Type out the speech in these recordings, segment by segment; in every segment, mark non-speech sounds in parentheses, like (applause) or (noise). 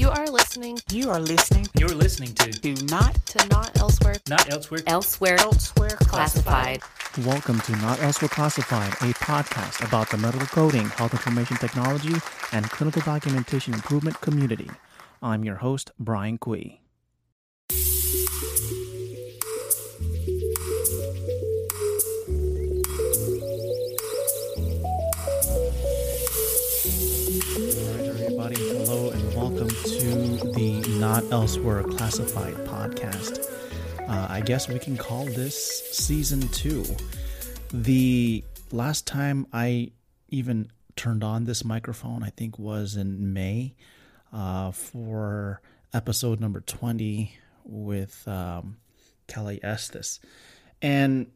You are listening You are listening You're listening to Do Not to Not Elsewhere. Not Elsewhere. Elsewhere, Elsewhere classified. Welcome to Not Elsewhere Classified, a podcast about the medical coding, health information technology, and clinical documentation improvement community. I'm your host, Brian Quee. Not Elsewhere Classified podcast. Uh, I guess we can call this season two. The last time I even turned on this microphone, I think, was in May uh, for episode number 20 with um, Kelly Estes. And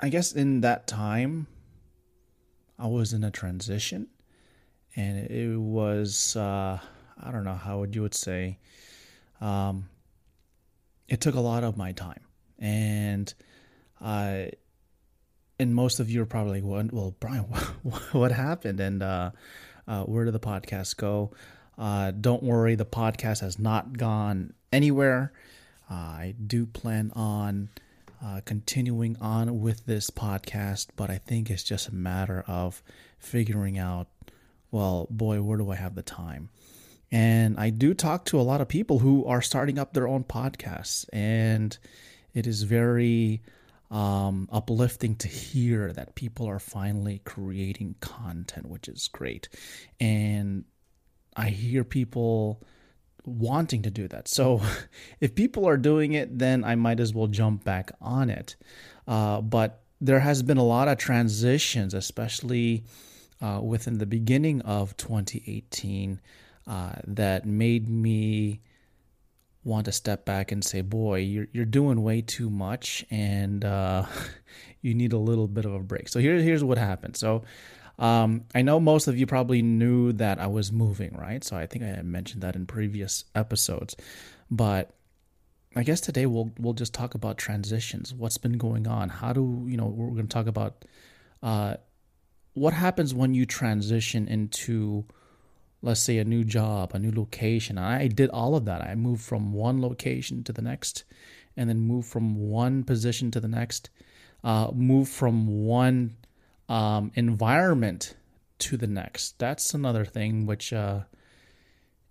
I guess in that time, I was in a transition and it was uh, I don't know how would you would say um, it took a lot of my time. And uh, and most of you are probably like, well Brian (laughs) what happened? And uh, uh, where did the podcast go? Uh, don't worry the podcast has not gone anywhere. I do plan on uh, continuing on with this podcast but I think it's just a matter of figuring out well, boy, where do I have the time? And I do talk to a lot of people who are starting up their own podcasts, and it is very um, uplifting to hear that people are finally creating content, which is great. And I hear people wanting to do that. So (laughs) if people are doing it, then I might as well jump back on it. Uh, but there has been a lot of transitions, especially uh, within the beginning of 2018 uh, that made me want to step back and say, "Boy, you're you're doing way too much, and uh, (laughs) you need a little bit of a break." So here, here's what happened. So. Um, I know most of you probably knew that I was moving, right? So I think I had mentioned that in previous episodes, but I guess today we'll we'll just talk about transitions. What's been going on? How do you know? We're going to talk about uh, what happens when you transition into let's say a new job a new location. I did all of that. I moved from one location to the next and then moved from one position to the next uh, moved from one um, environment to the next. That's another thing which uh,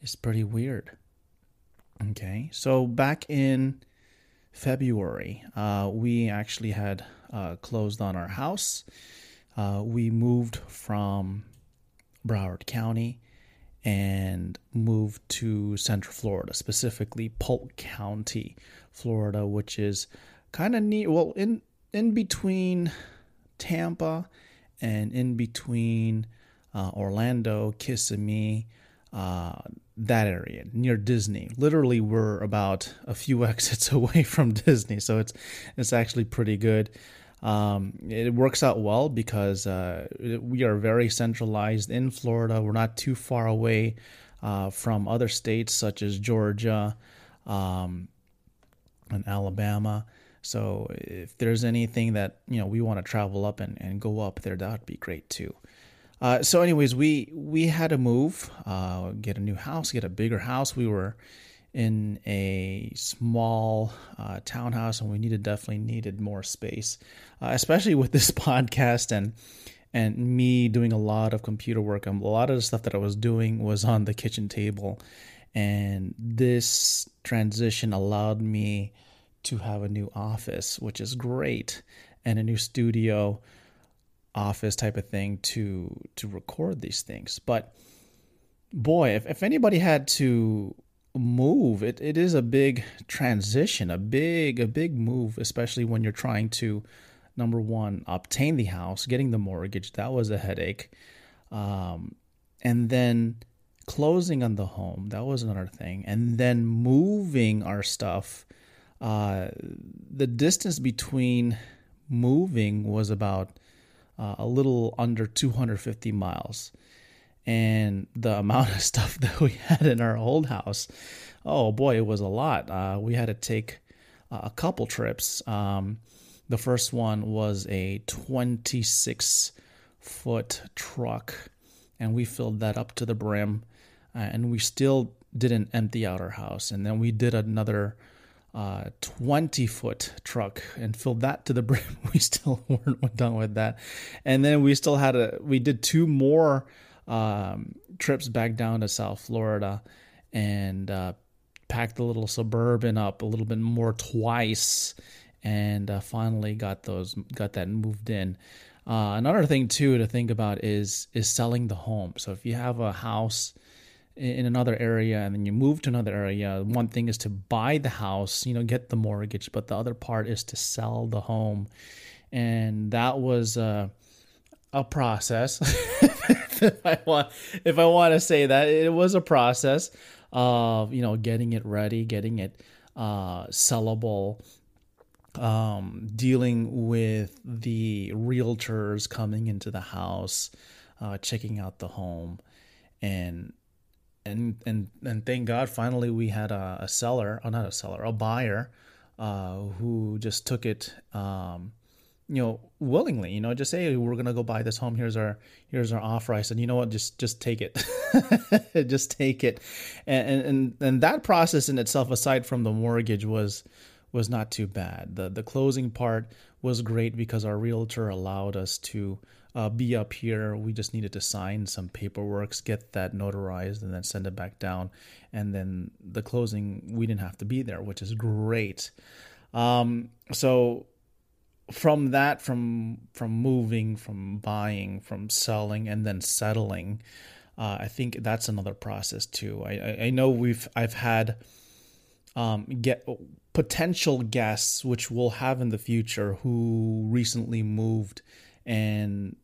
is pretty weird. Okay so back in february uh, we actually had uh, closed on our house. Uh, we moved from Broward County and moved to Central Florida, specifically Polk County, Florida, which is kind of neat. Well, in in between Tampa and in between uh, Orlando, Kissimmee, uh, that area near Disney. Literally, we're about a few (laughs) exits away from Disney, so it's it's actually pretty good. Um, it works out well because uh, we are very centralized in Florida. We're not too far away uh, from other states such as Georgia um, and Alabama. So if there's anything that you know we want to travel up and, and go up there, that would be great too. Uh, so, anyways, we we had to move, uh, get a new house, get a bigger house. We were in a small uh, townhouse, and we needed definitely needed more space, uh, especially with this (laughs) podcast and and me doing a lot of computer work. Um, a lot of the stuff that I was doing was on the kitchen table, and this transition allowed me to have a new office, which is great, and a new studio office type of thing to to record these things. But boy, if, if anybody had to move it, it is a big transition a big a big move especially when you're trying to number one obtain the house getting the mortgage. That was a headache. Um, and then closing on the home that was another thing. And then moving our stuff uh, the distance between moving was about uh, a little under 250 miles and the amount of (laughs) stuff that we had in our old house oh boy it was a lot. Uh, we had to take a couple trips. Um, the first one was a 26 foot truck and we filled that up to the brim uh, and we still didn't empty out our house, and then we did another uh, 20 foot truck and filled that to the (laughs) brim. We still (laughs) weren't done with that, and then we still had a we did two more um, trips back down to South Florida, and uh, packed the little suburban up a little bit more twice, and uh, finally got those got that moved in. Uh, another thing too to think about is is selling the home. So if you have a house in another area and then you move to another area, one thing is to buy the house, you know, get the mortgage, but the other part is to sell the home, and that was uh, a process. (laughs) (laughs) if I want, if I want to say that it was a process of you know getting it ready, getting it uh, sellable, um, dealing with the realtors coming into the house, uh, checking out the home, and and and and thank God, finally we had a, a seller, oh, not a seller, a buyer, uh, who just took it. Um, you know willingly you know just say hey, we're gonna go buy this home here's our here's our offer i said you know what just just take it (laughs) just take it and, and and that process in itself aside from the mortgage was was not too bad. The the closing part was great because our realtor allowed us to uh, be up here. We just needed to sign some paperwork, get that notarized, and then send it back down. And then the closing, we didn't have to be there, which is great. Um, so from that, from from moving, from buying, from selling, and then settling, uh, I think that's another process too. I, I, know we've I've had um, get potential guests, which we'll have in the future, who recently moved, and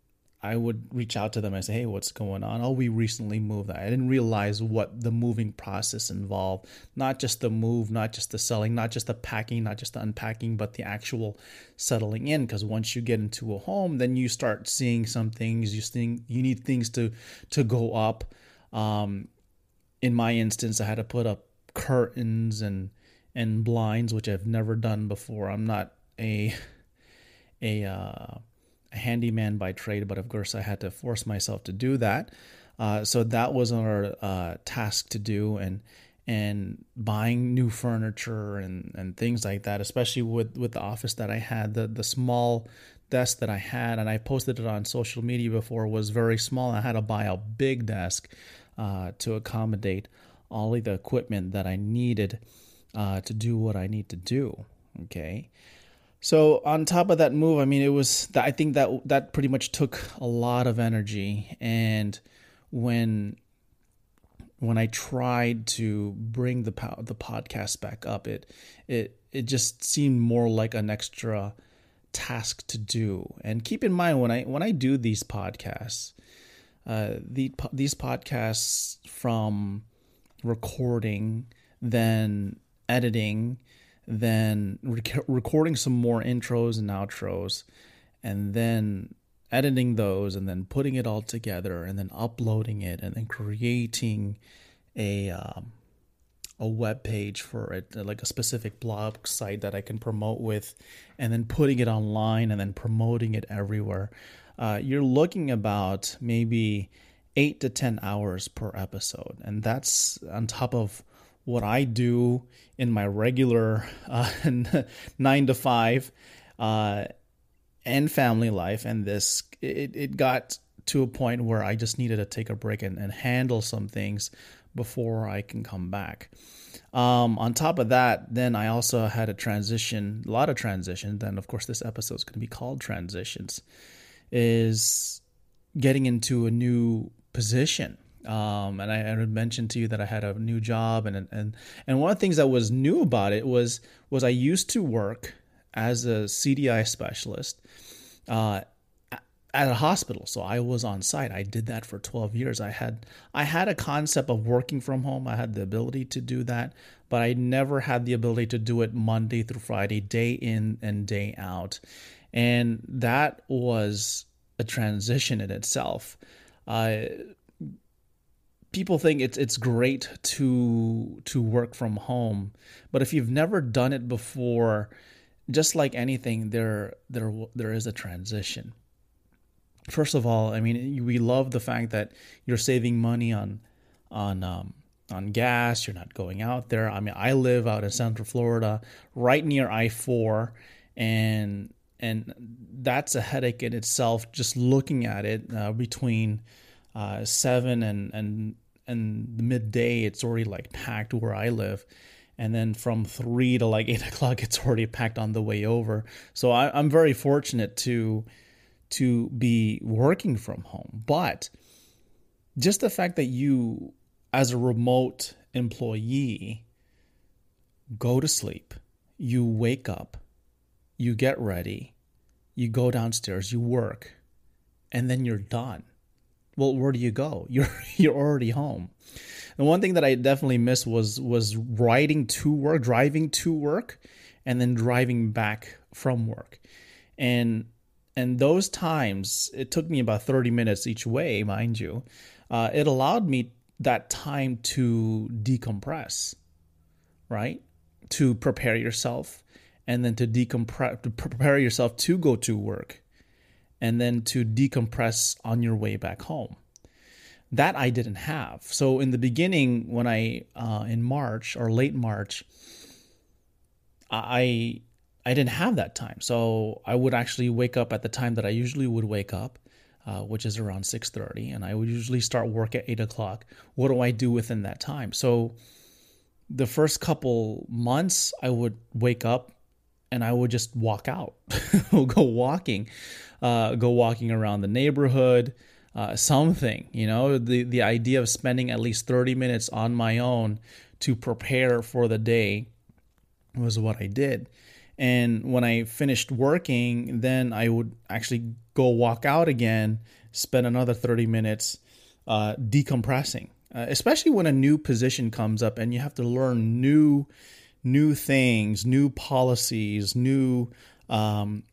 I would reach out to them and say, "Hey, what's going on?" Oh, we recently moved. I didn't realize what the moving process involved. Not just the move, not just the selling, not just the packing, not just the unpacking, but the actual settling in. Because once you get into a home, then you start seeing some things. You think you need things to to go up. Um, in my instance, I had to put up curtains and and blinds, which I've never done before. I'm not a a, uh, a handyman by trade, but of course I had to force myself to do that. Uh, so that was our uh, task to do, and and buying new furniture and, and things like that, especially with, with the office that I had, the the small desk that I had, and I posted it on social media before was very small. I had to buy a big desk uh, to accommodate all of the equipment that I needed uh, to do what I need to do. Okay. So on top of that move, I mean, it was I think that that pretty much took a lot of energy, and when when I tried to bring the the podcast back up, it it it just seemed more like an extra task to do. And keep in mind when I when I do these podcasts, uh, the these podcasts from recording, then editing, then rec- recording some more intros and outros, and then editing those, and then putting it all together, and then uploading it, and then creating a um, a web page for it, like a specific blog site that I can promote with, and then putting it online, and then promoting it everywhere. Uh, you're looking about maybe eight to 10 hours per episode. And that's on top of what I do in my regular uh, (laughs) nine to five uh, and family life. And this, it, it got to a point where I just needed to take a break and, and handle some things before I can come back. Um, on top of that, then I also had a transition, a lot of transition. Then, of course, this episode is going to be called Transitions. Is getting into a new position. Um, and I, mentioned to you that I had a new job, and and and one of the things that was new about it was was I used to work as a CDI specialist uh, at a hospital, so I was on site. I did that for 12 years. I had I had a concept of working from home. I had the ability to do that, but I never had the ability to do it Monday through Friday, day in and day out, and that was a transition in itself. Uh, people think it's it's great to to work from home, but if you've never done it before, just like anything, there there there is a transition. First of all, I mean, we love the fact that you're saving money on on um, on gas. You're not going out there. I mean, I live out in Central Florida, right near I four, and and that's a headache in itself. Just looking at it uh, between uh, seven and and and midday, it's already like packed where I live. And then from three to like (laughs) eight o'clock, it's already packed on the way over. So I, I'm very fortunate to to be working from home. But just the fact that you as a remote employee, go to sleep, you wake up, you get ready, you go downstairs, you work, and then you're done. Well, where do you go? (laughs) You're you're already home. And one thing that I definitely missed was was riding to work, driving to work, and then driving back from work. And and those times, it took me about 30 minutes each way, mind you. Uh, it allowed me that time to decompress, right? To prepare yourself and then to decompress, to prepare yourself to go to work and then to decompress on your way back home. That I didn't have. So in the beginning, when I, uh, in March or late March, I, I didn't have that time. So I would actually wake up at the time that I usually would wake up uh, which is around 6.30 and i would usually start work at 8 o'clock what do i do within that time so the first couple months i would wake up and i would just walk out. (laughs) Go walking uh, go walking around the neighborhood uh, something you know the, the idea of spending at least 30 minutes on my own to prepare for the day was what i did. And when I finished working, then I would actually go walk out again, spend another 30 minutes uh, decompressing, uh, especially when a new position comes up and you have to learn new, new things, new policies, new um,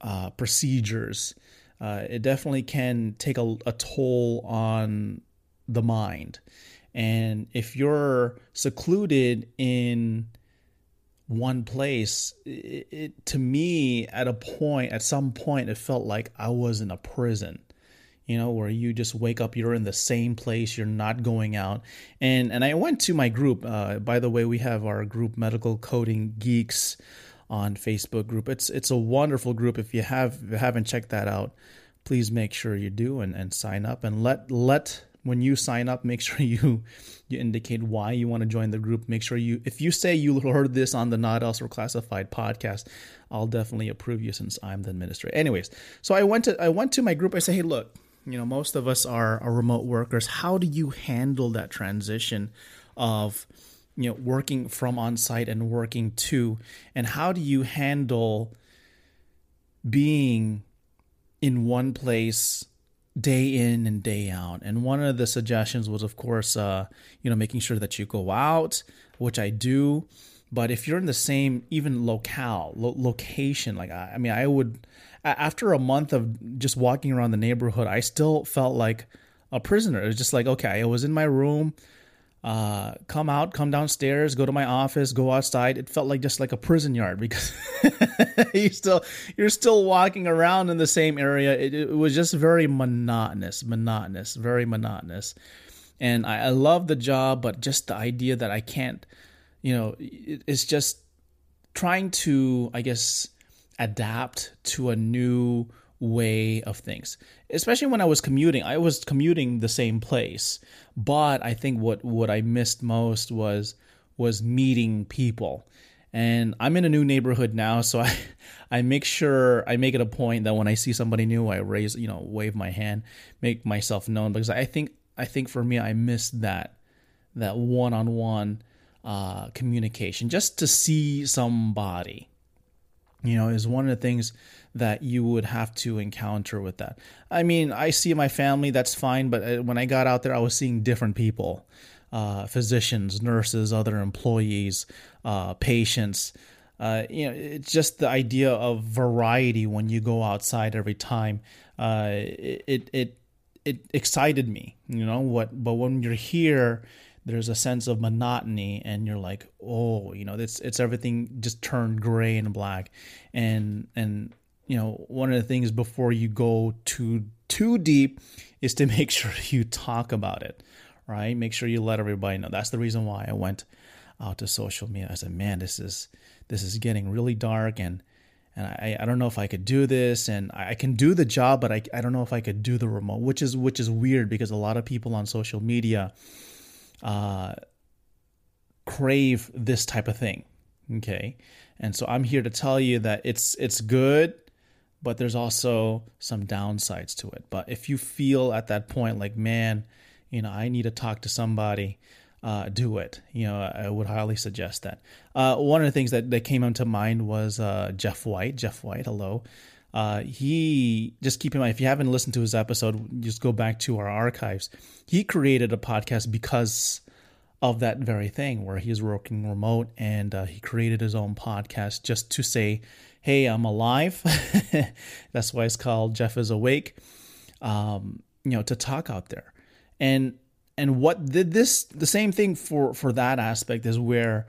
uh, procedures. Uh, it definitely can take a, a toll on the mind. And if you're secluded in one place it, it, to me at a point at some point it felt like i was in a prison you know where you just wake up you're in the same place you're not going out and and i went to my group uh, by the way we have our group medical coding geeks on facebook group it's it's a wonderful group if you have if you haven't checked that out please make sure you do and, and sign up and let let when you sign up, make (laughs) sure you you indicate why you want to join the group. Make sure you if you say you heard this on the Not Elsewhere Classified podcast, I'll definitely approve you since I'm the administrator. Anyways, so I went to I went to my group. I say, hey, look, you know, most of us are, are remote workers. How do you handle that transition of you know working from on site and working to, and how do you handle being in one place day in and day out. And one of the suggestions was, of course, uh, you know, making sure that you go out, which I do. But if you're in the same even locale, lo- location, like I, I mean, I would after a month of just walking around the neighborhood, I still felt like a prisoner. It was just like, okay, I was in my room uh, come out, come downstairs, go to my office, go outside. It felt like just like a prison yard because (laughs) you still you're still walking around in the same area. It, it was just very monotonous, monotonous, very monotonous. And I, I love the job, but just the idea that I can't, you know, it, it's just trying to, I guess, adapt to a new way of things. Especially when I was commuting, I was commuting the same place, but I think what what I missed most was was meeting people. And I'm in a new neighborhood now, so I (laughs) I make sure I make it a point that when I see somebody new, I raise, you know, wave my hand, make myself known because I think I think for me I missed that that one-on-one uh, communication just to see somebody you know is one of the things that you would have to encounter with that. I mean i see my family that's fine but uh, when i got out there i was seeing different people uh, physicians nurses other employees uh, patients. Uh, you know it's just the idea of variety when you go outside every time uh, it, it it excited me you know what but when you're here there's a sense of monotony and you're like oh you know it's it's everything just turned gray and black and and you know one of the things before you go too too deep is to (laughs) make sure you talk about it right? Make sure you let everybody know. That's the reason why I went out to social media. I said, man, this is this is getting really dark and and I, I don't know if I could do this and I can do the job, but I, I don't know if I could do the remote, which is which is weird because a lot of people on social media uh, crave this type of thing. Okay. And so I'm here to tell you that it's it's good, but there's also some downsides to it. But if you feel at that point like, man, you know, I need to talk to somebody, uh, do it. You know, I would highly suggest that. Uh, one of the things that, that came into mind was uh, Jeff White. Jeff White, hello. Uh, he just keep in mind if you haven't listened to his episode, just go back to our archives. He created a podcast because of that very thing, where he's working remote and uh, he created his own podcast just to say, "Hey, I'm alive." (laughs) That's why it's called Jeff is awake. Um, you know, to talk out there, and and what did this the same thing for for that aspect is where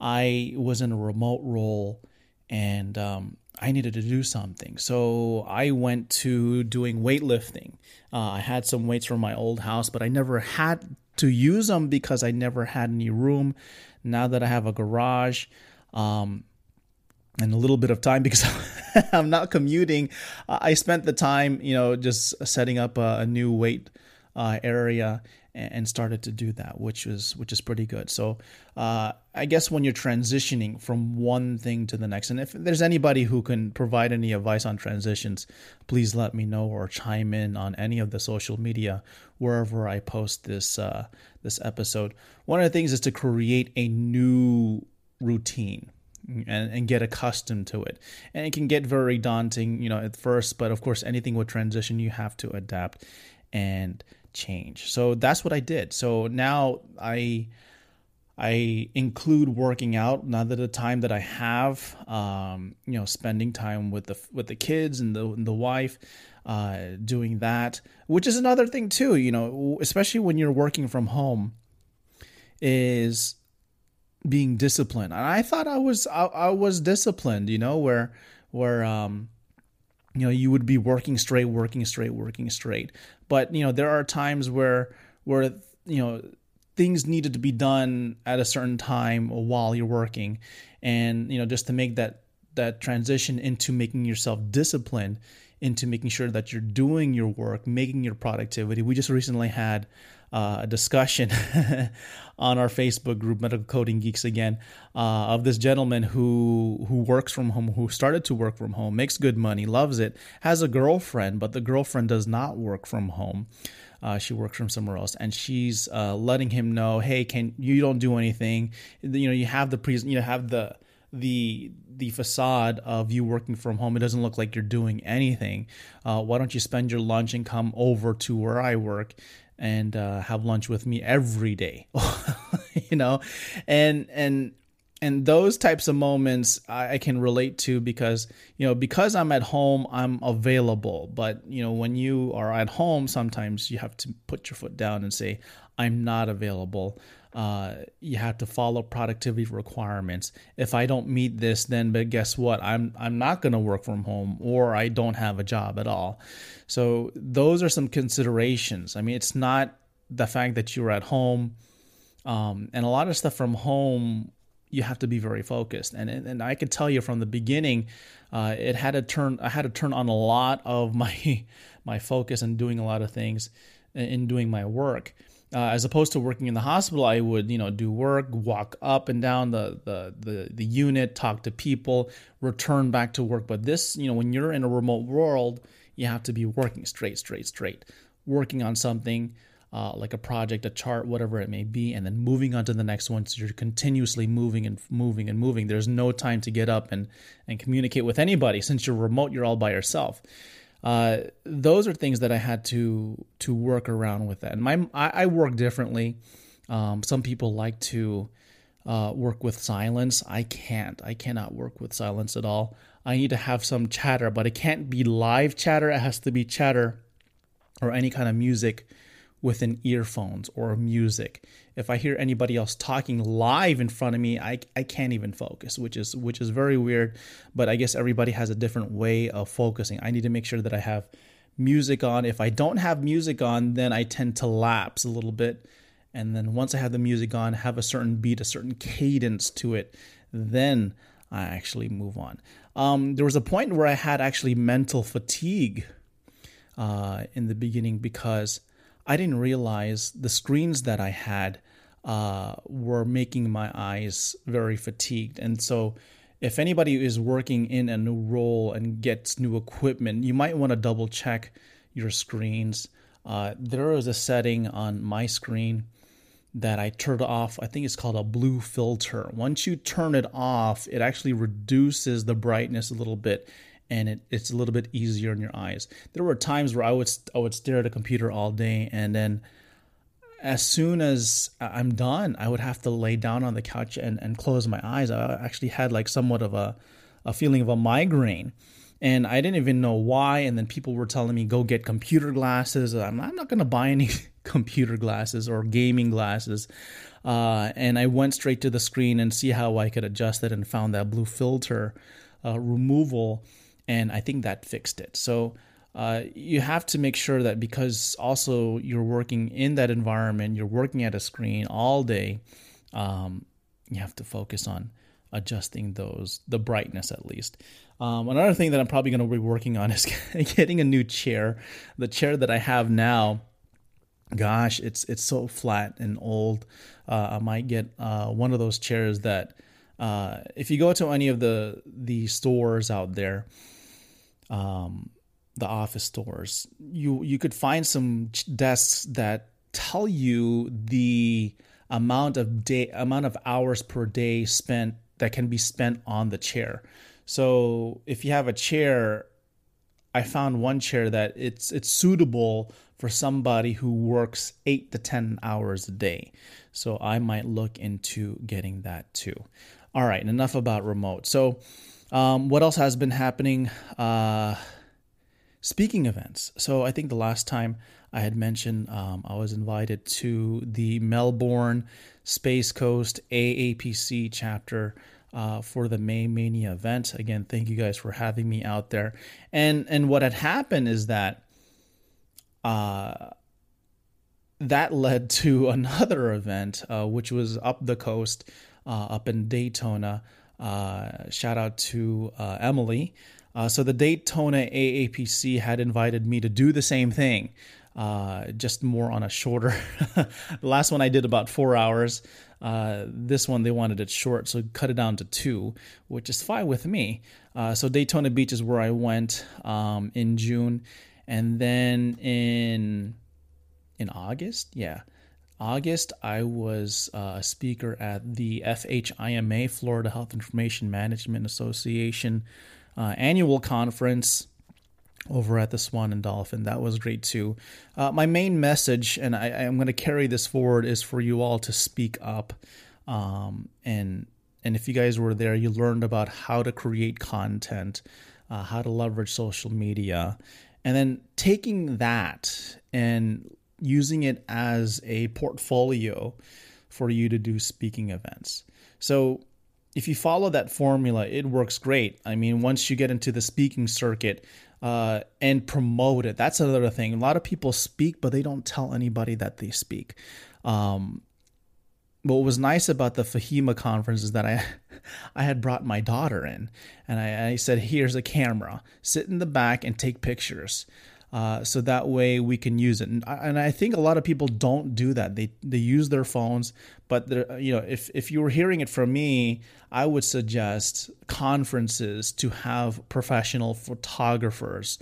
I was in a remote role and um, I needed to do something. So I went to doing weightlifting. Uh, I had some weights from my old house, but I never had to use them because I never had any room. Now that I have a garage, um, and a little bit of time (laughs) because I'm not commuting, I spent the time, you know, just setting up a, a new weight uh, area and started to do that, which is which is pretty good. So uh, I guess when you're transitioning from one thing to the next, and if there's anybody who can provide any advice on transitions, please let me know or chime in on any of the social media wherever I post this uh, this episode. One of the things is to create a new routine. And, and get accustomed to it. And it can get very daunting, you know, at first, but of course, anything with transition, you have to adapt and change. So that's what I did. So now I I include working out now that the time that I have, um, you know, spending time with the with the kids and the and the wife, uh, doing that, which is another thing too. You know, especially when you're working from home, is being disciplined. And I thought I was I, I was disciplined. You know, where where um, you know you would be working straight working straight working straight. But you know there are times where where you know things needed to be done at a certain time while you're working. And you know just to make that that transition into making yourself disciplined into making sure that you're doing your work making your productivity. We just recently had uh, a discussion (laughs) on our Facebook group, Medical Coding Geeks, again, uh, of this gentleman who who works from home, who started to work from home, makes good money, loves it, has a girlfriend, but the girlfriend does not work from home. Uh, she works from somewhere else, and she's uh, letting him know, "Hey, can you don't do anything? You know, you have the pre, you have the." the the facade of you working from home. It doesn't look like you're doing anything. Uh, why don't you spend your lunch and come over to where I work and uh, have lunch with me every day (laughs) you know? And and and those types of moments I, I, can relate to because you know because i'm at home i'm available. But you know when you are at home sometimes you have to put your foot down and say i'm not available uh, you have to follow productivity requirements. If I don't meet this, then but guess what? I'm I'm not going to work from home, or I don't have a job at all. So those are some considerations. I mean, it's not the fact that you're at home, um, and a lot of stuff from home. You have to be very focused, and and I could tell you from the beginning, uh, it had to turn. I had to turn on a lot of my (laughs) my focus and doing a lot of things in doing my work uh, as opposed to working in the hospital, I would, you know, do work, walk up and down the, the, the, the unit, talk to people, return back to work. But this, you know, when you're in a remote world, you have to be working straight, straight, straight, working on something uh, like a project, a chart, whatever it may be, and then moving on to the next one. So you're continuously moving and moving and moving. There's no time to get up and, and communicate with anybody. Since you're remote, you're all by yourself uh, those are things that I had to to work around with that. And my I, I work differently. Um, some people like to uh, work with silence. I can't. I cannot work with silence at all. I need to have some chatter, but it can't be live chatter. It has to be chatter or any kind of music within earphones or music. If I hear anybody else talking live in front of me, I, I can't even focus, which is which is very weird. But I guess everybody has a different way of focusing. I need to make sure that I have music on. If I don't have music on, then I tend to lapse a little bit And then once I have the music on, have a certain beat, a certain cadence to it, then I actually move on. Um, there was a point where I had actually mental fatigue uh, in the beginning because I didn't realize the screens that I had uh, were making my eyes very fatigued. And so, if anybody is working in a new role and gets new equipment, you might want to double check your screens. Uh, there is a setting on my screen that I turned off. I think it's called a blue filter. Once you turn it off, it actually reduces the brightness a little bit and it, it's a little bit easier on your eyes. There were times where I would I would stare at a computer all day, and then as soon as I'm done, I would have to lay down on the couch and, and close my eyes. I actually had like somewhat of a, a feeling of a migraine. And I didn't even know why. And then people were telling me, go get computer glasses. I'm, I'm not going to buy any (laughs) computer glasses or gaming glasses. Uh, and I went straight to the screen and see how I could adjust it and found that blue filter uh, removal and I think that fixed it. So uh, you have to make sure that because also you're working in that environment, you're working at a screen all day, um, you have to focus on adjusting those, the brightness at least. Um, another thing that I'm probably going to be working on (laughs) is getting a new chair. The chair that I have now, gosh, it's it's so flat and old. Uh, I might get uh, one of those chairs that, uh, if you go to any of the the stores out there, um, the office stores, you you could find some desks that tell you the amount of day amount of hours per day spent that can be spent on the chair. So if you have a chair, I found one chair that it's it's suitable for somebody who works eight to ten hours a day. So I might look into getting that too. All right, enough about remote. So um, what else has been happening? Uh, speaking events. So I think the last time I had mentioned um, I was invited to the Melbourne Space Coast AAPC chapter. Uh, for the May Mania event. Again, thank you guys for having me out there. And and what had happened is that uh, that led to (laughs) another event, uh, which was up the coast, uh, up in Daytona, uh, shout out to uh, Emily. Uh, so the Daytona AAPC had invited me to do the same thing, uh, just more on a shorter. the (laughs) last one I did about four hours. Uh, this one they wanted it short, so cut it down to two, which is fine with me. so Daytona Beach is where I went um, in June, and then in in August, yeah. August, I was uh, a speaker at the FHIMA, Florida Health Information Management Association uh, annual conference over at the Swan and Dolphin. That was great too. Uh, my main message, and I, am going to carry this forward, is for you all to speak up. Um, and and if you guys were there, you learned about how to create content, uh, how to leverage social media, and then taking that and using it as a portfolio for you to do speaking events. So if you follow that formula, it works great. I mean, once you get into the speaking circuit uh, and promote it, that's another thing. A lot of people speak, but they don't tell anybody that they speak. Um, what was nice about the FHIMA conference is that I, (laughs) I had brought my daughter in, and I, I said, "Here's a camera. Sit in the back and take pictures." Uh, so that way we can use it. And I, and I, think a lot of people don't do that. They they use their phones, but you know, if if you were hearing it from me, I would suggest conferences to have professional photographers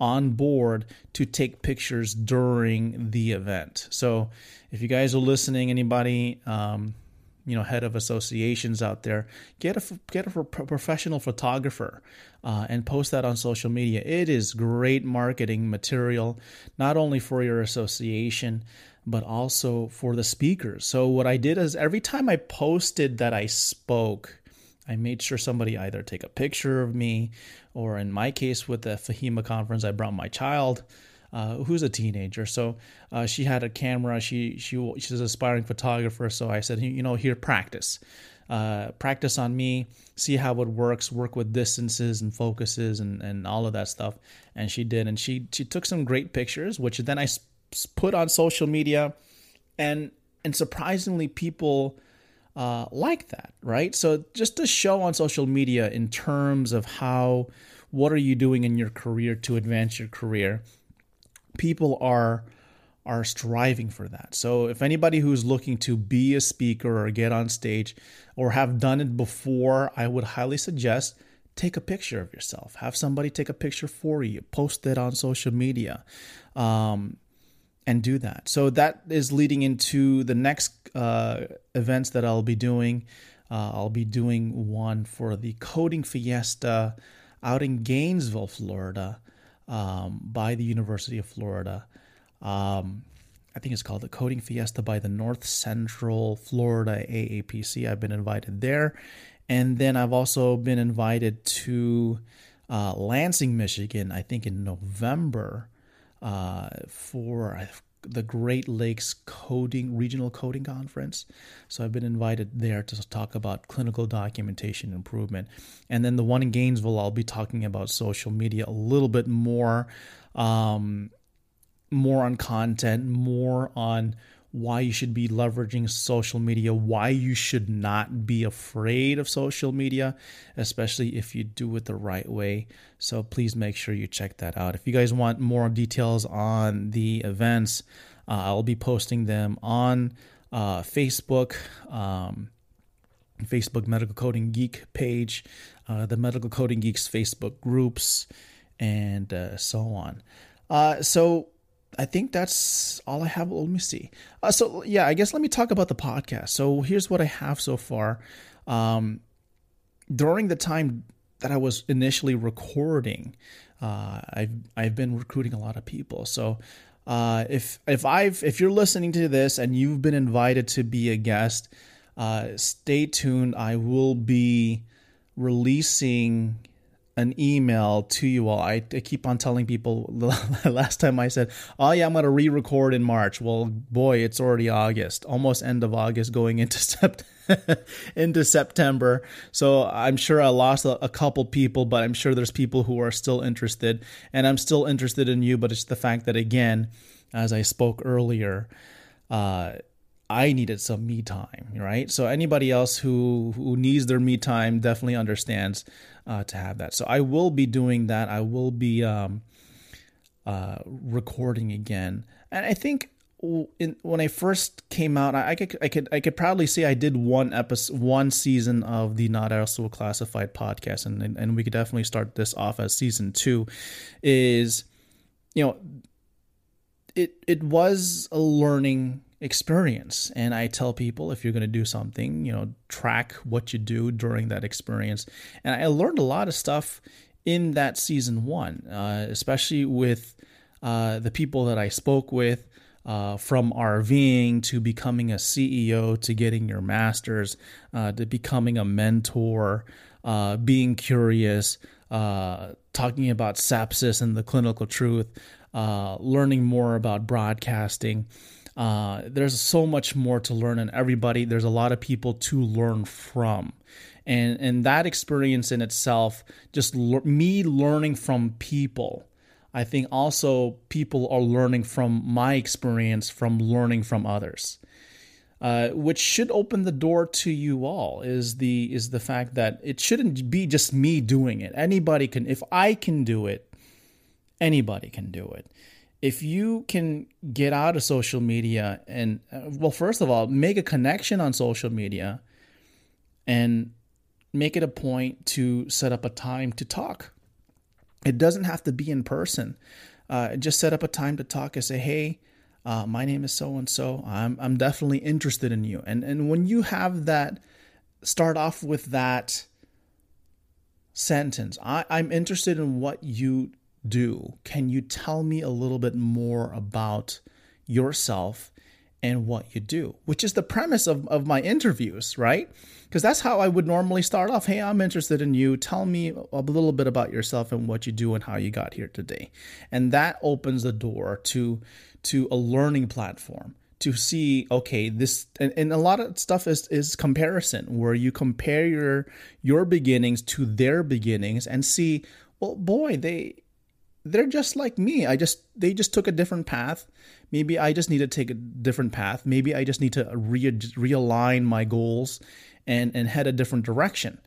on board to take pictures during the event. So if you guys are listening, anybody. Um, you know head of associations out there get a get a professional photographer uh, and post that on social media. It is great marketing material not only for your association but also for the speakers. So what i did is every time i posted that i spoke I made sure somebody either take a picture of me, or in my case with the FHIMA conference, I brought my child uh, who's a teenager. So uh, she had a camera. She she she's an aspiring photographer. So I said, you know, here practice. Uh, practice on me, see how it works, work with distances and focuses and, and all of that stuff. And she did, and she she took some great pictures, which then I put on social media, and and surprisingly, people uh, like that, right? So just to show on social media in terms of how, what are you doing in your career to advance your career? People are are striving for that. So if anybody who's looking to be a speaker or get on stage or have done it before, I would highly suggest take a picture of yourself. Have somebody take a picture for you. Post it on social media. Um, and do that. So that is leading into the next uh, events that I'll be doing. Uh, I'll be doing one for the Coding Fiesta out in Gainesville, Florida, um, by the University of Florida. Um, I think it's called the Coding Fiesta by the North Central Florida AAPC. I've been invited there. And then I've also been invited to uh, Lansing, Michigan, I think in November uh, for the Great Lakes Coding Regional Coding Conference. So I've been invited there to talk about clinical documentation improvement. And then the one in Gainesville, I'll be talking about social media a little bit more, um, more on content, more on why you should be leveraging social media, why you should not be afraid of social media, especially if you do it the right way. So please make sure you check that out. If you guys want more details on the events, uh, I'll be posting them on uh, Facebook. Um, Facebook Medical Coding Geek page, uh, the Medical Coding Geeks Facebook groups, and uh, so on. Uh, so I think that's all I have. Let me see. Uh, so yeah, I guess let me talk about the podcast. So here's what I have so far. Um, during the time that I was initially recording, uh, I've I've been recruiting a lot of people. So uh, if if I've if you're listening to this and you've been invited to be a guest, uh, stay tuned. I will be releasing an email to you all. I, I keep on telling people (laughs) last time I said, "Oh yeah, I'm going to re-record in March." Well, boy, it's already August, almost end of August, going into (laughs) into September. So I'm sure I lost a, a, couple people, but I'm sure there's people who are still interested, and I'm still interested in you. But it's the fact that again, as I spoke earlier. Uh, I needed some me time, right? So anybody else who who needs their me time definitely understands uh, to have that. So I will be doing that. I will be um, uh, recording again, and I think in, when I first came out, I, I, could I could I could proudly say I did one episode, one season of the Not Elsewhere Classified podcast, and and we could definitely start this off as season two. Is you know, it it was a learning experience. And I tell people if you're going to do something, you know, track what you do during that experience. And I learned a lot of stuff in that season one, uh, especially with uh, the people that I spoke with. Uh, from RVing to becoming a CEO to getting your master's uh, to becoming a mentor, uh, being curious, uh, talking about sepsis and the clinical truth, learning more about broadcasting. Uh, there's so much more to learn, and everybody, there's a lot of people to learn from. And, and that experience in itself, just me learning from people, I think also people are learning from my experience from learning from others. Uh, which should open the door to you all is the is the fact that it shouldn't be just me doing it. Anybody can if I can do it, anybody can do it if you can get out of social media and uh, well first of all make a connection on social media and make it a point to set up a time to talk. It doesn't have to be in person. Uh, just set up a time to talk and say hey uh, my name is so and so i'm i'm definitely interested in you. And and when you have that start off with that sentence I, i'm interested in what you do. Can you tell me a little bit more about yourself and what you do? Which is the premise of, of my interviews, right? Because that's how I would normally start off. Hey, I'm interested in you. Tell me a little bit about yourself and what you do and how you got here today. And that opens the door to to a learning platform to see okay this and, and, a lot of stuff is is comparison where you compare your your beginnings to their beginnings and see well boy they they're just like me. I just they just took a different path. Maybe I just need to take a different path. Maybe I just need to re- realign my goals and and head a different direction.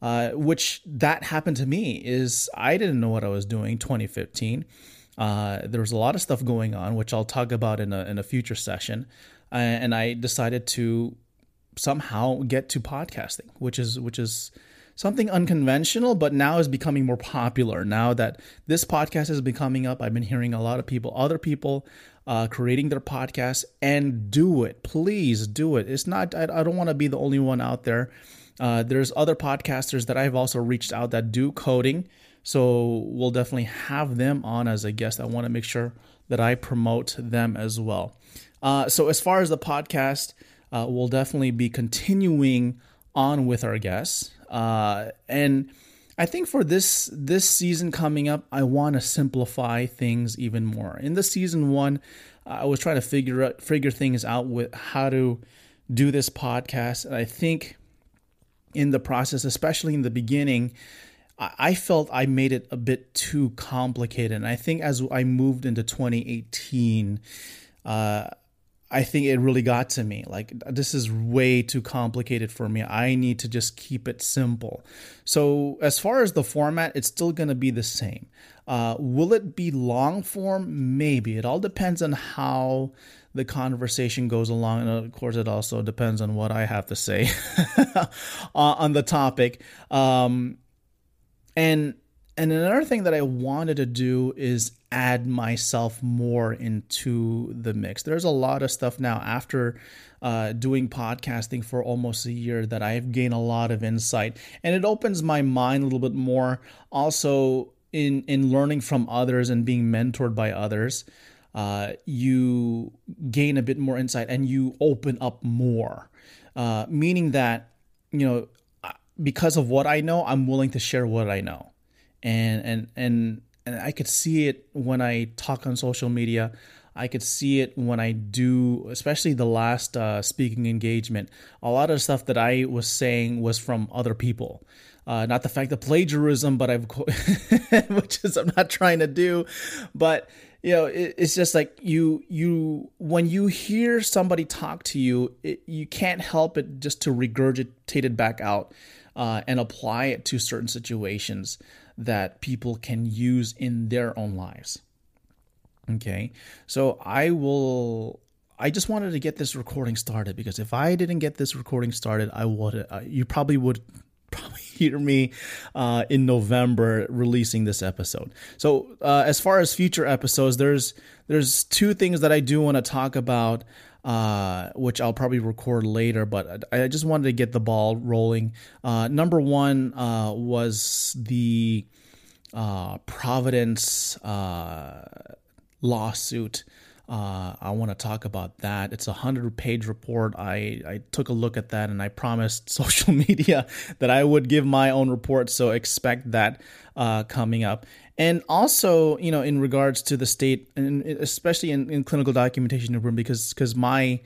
Uh, which that happened to me is I didn't know what I was doing 2015. Uh, there was a lot of stuff going on, which I'll talk about in a in a future session, uh, and I decided to somehow get to podcasting, which is which is something unconventional, but now is becoming more popular. Now that this podcast is becoming up, I've been hearing a lot of people, other people, uh, creating their podcasts and do it. Please do it. It's not. I, I don't want to be the only one out there. Uh, there's other podcasters that I've also reached out that do coding. So we'll definitely have them on as a guest. I want to make sure that I promote them as well. Uh, so as far as the podcast, uh, we'll definitely be continuing on with our guests. Uh, and I think for this this season coming up, I want to simplify things even more. In the season one, I was trying to figure out figure things out with how to do this podcast, and I think in the process, especially in the beginning, I felt I made it a bit too complicated. And I think as I moved into 2018, uh, I think it really got to me. Like, this is way too complicated for me. I need to just keep it simple. So, as far as the format, it's still going to be the same. Uh, will it be long form? Maybe. It all depends on how the conversation goes along. And of course, it also depends on what I have to say (laughs) on the topic. Um, and and another thing that I wanted to do is add myself more into the mix. There's a lot of stuff now after uh, doing podcasting for almost a year that I've gained a lot of insight, and it opens my mind a little bit more. Also, in in learning from others and being mentored by others, uh, you gain a bit more insight and you open up more. Uh, meaning that you know because of what I know, I'm willing to share what I know and and and and I could see it when I talk on social media. I could see it when I do, especially the last uh, speaking engagement. A lot of stuff that I was saying was from other people. Uh, not the fact of plagiarism, but I've, (laughs) which is I'm not trying to do, but you know, it, it's just like you you when you hear somebody talk to you, it, you can't help it just to regurgitate it back out uh, and apply it to certain situations that people can use in their own lives. Okay, so I will. I just wanted to get this recording started because if I didn't get this recording started, I would. Uh, you probably would (laughs) probably hear me uh, in November releasing this episode. So uh, as far as future episodes, there's there's two things that I do want to talk about uh, which I'll probably record later, but I just wanted to get the ball rolling. Uh, number one uh, was the uh, Providence uh, lawsuit. Uh, I want to talk about that. It's a hundred page report. I, I took a look at that and I promised (laughs) social media that I would give my own report. So expect that coming up and also you know in regards to the state and especially in, in clinical documentation room because because my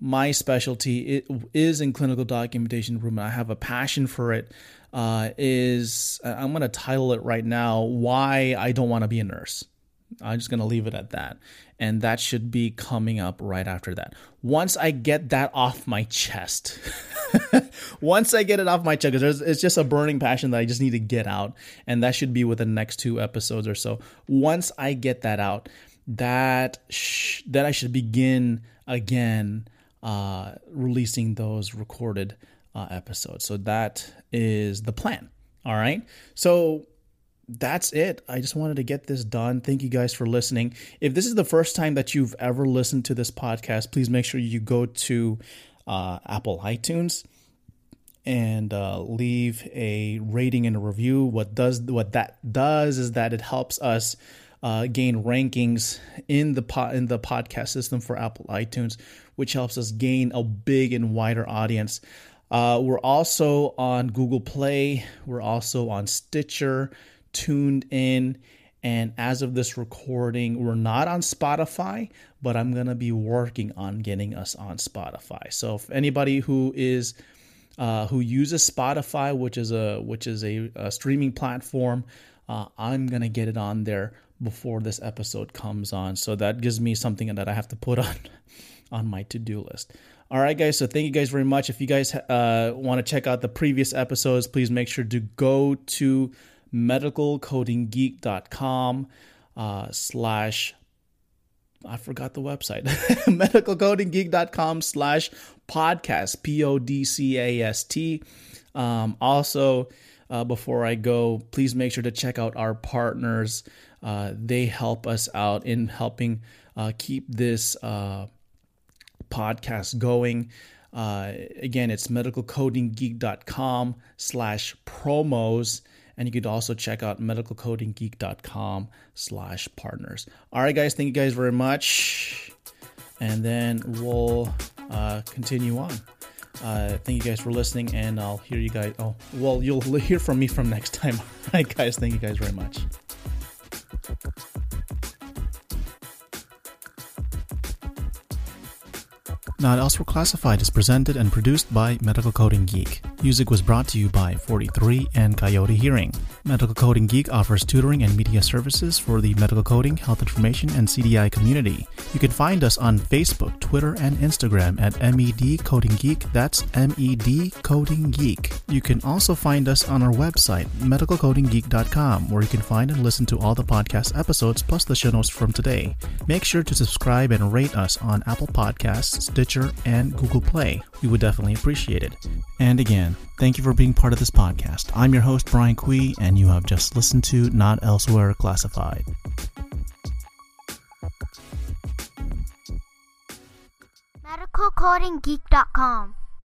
my specialty is in clinical documentation room and i have a passion for it uh, is i'm going to title it right now why i don't want to be a nurse i'm just going to leave it at that and that should be coming up right after that once i get that off my chest (laughs) Once I get it off my chest, because it's just a burning passion that I just need to get out, and that should be with the next two episodes or so. Once I get that out, that sh- that I should begin again uh, releasing those recorded uh, episodes. So that is the plan. All right. So that's it. I just wanted to get this done. Thank you guys for listening. If this is the first time that you've ever listened to this podcast, please make sure you go to uh, Apple iTunes and uh, leave a rating and a review. What does what that does is that it helps us uh, gain rankings in the po- in the podcast system for Apple iTunes, which helps us gain a big and wider audience. Uh, we're also on Google Play. We're also on Stitcher, TuneIn, and as of this recording, we're not on Spotify, but I'm going to be working on getting us on Spotify. So if anybody who is uh, who uses Spotify, which is a which is a, a streaming platform, uh, I'm gonna get it on there before this episode comes on. So that gives me something that I have to put (laughs) on on my to-do list. All right, guys. So thank you guys very much. If you guys uh, want to check out the previous episodes, please make sure to go to medicalcodinggeek.com uh, slash I forgot the website. (laughs) medicalcodinggeek.com slash podcast, P O D C A S T. Um, also, uh, before I go, please make sure to check out our partners. Uh, they help us out in helping uh, keep this uh, podcast going. Uh, again, it's medicalcodinggeek.com slash promos. And you could also check out medicalcodinggeek.com slash partners. All right, guys. Thank you guys very much. And then we'll uh, continue on. Uh, thank you guys for listening, and I'll hear you guys. Oh, well, you'll hear from me from next time. (laughs) All right, guys. Thank you guys very much. Not Elsewhere Classified is presented and produced by Medical Coding Geek. Music was brought to you by 43 and Coyote Hearing. Medical Coding Geek offers tutoring and media services for the medical coding, health information, and CDI community. You can find us on Facebook, Twitter, and Instagram at MED Coding Geek. That's MED Coding Geek. You can also find us on our website, medicalcodinggeek.com, where you can find and listen to all the podcast episodes plus the show notes from today. Make sure to subscribe and rate us on Apple Podcasts, Stitcher, and Google Play. We would definitely appreciate it. And again, thank you for being part of this podcast. I'm your host, Brian Quee, and you have just listened to Not Elsewhere Classified. medicalcodinggeek.com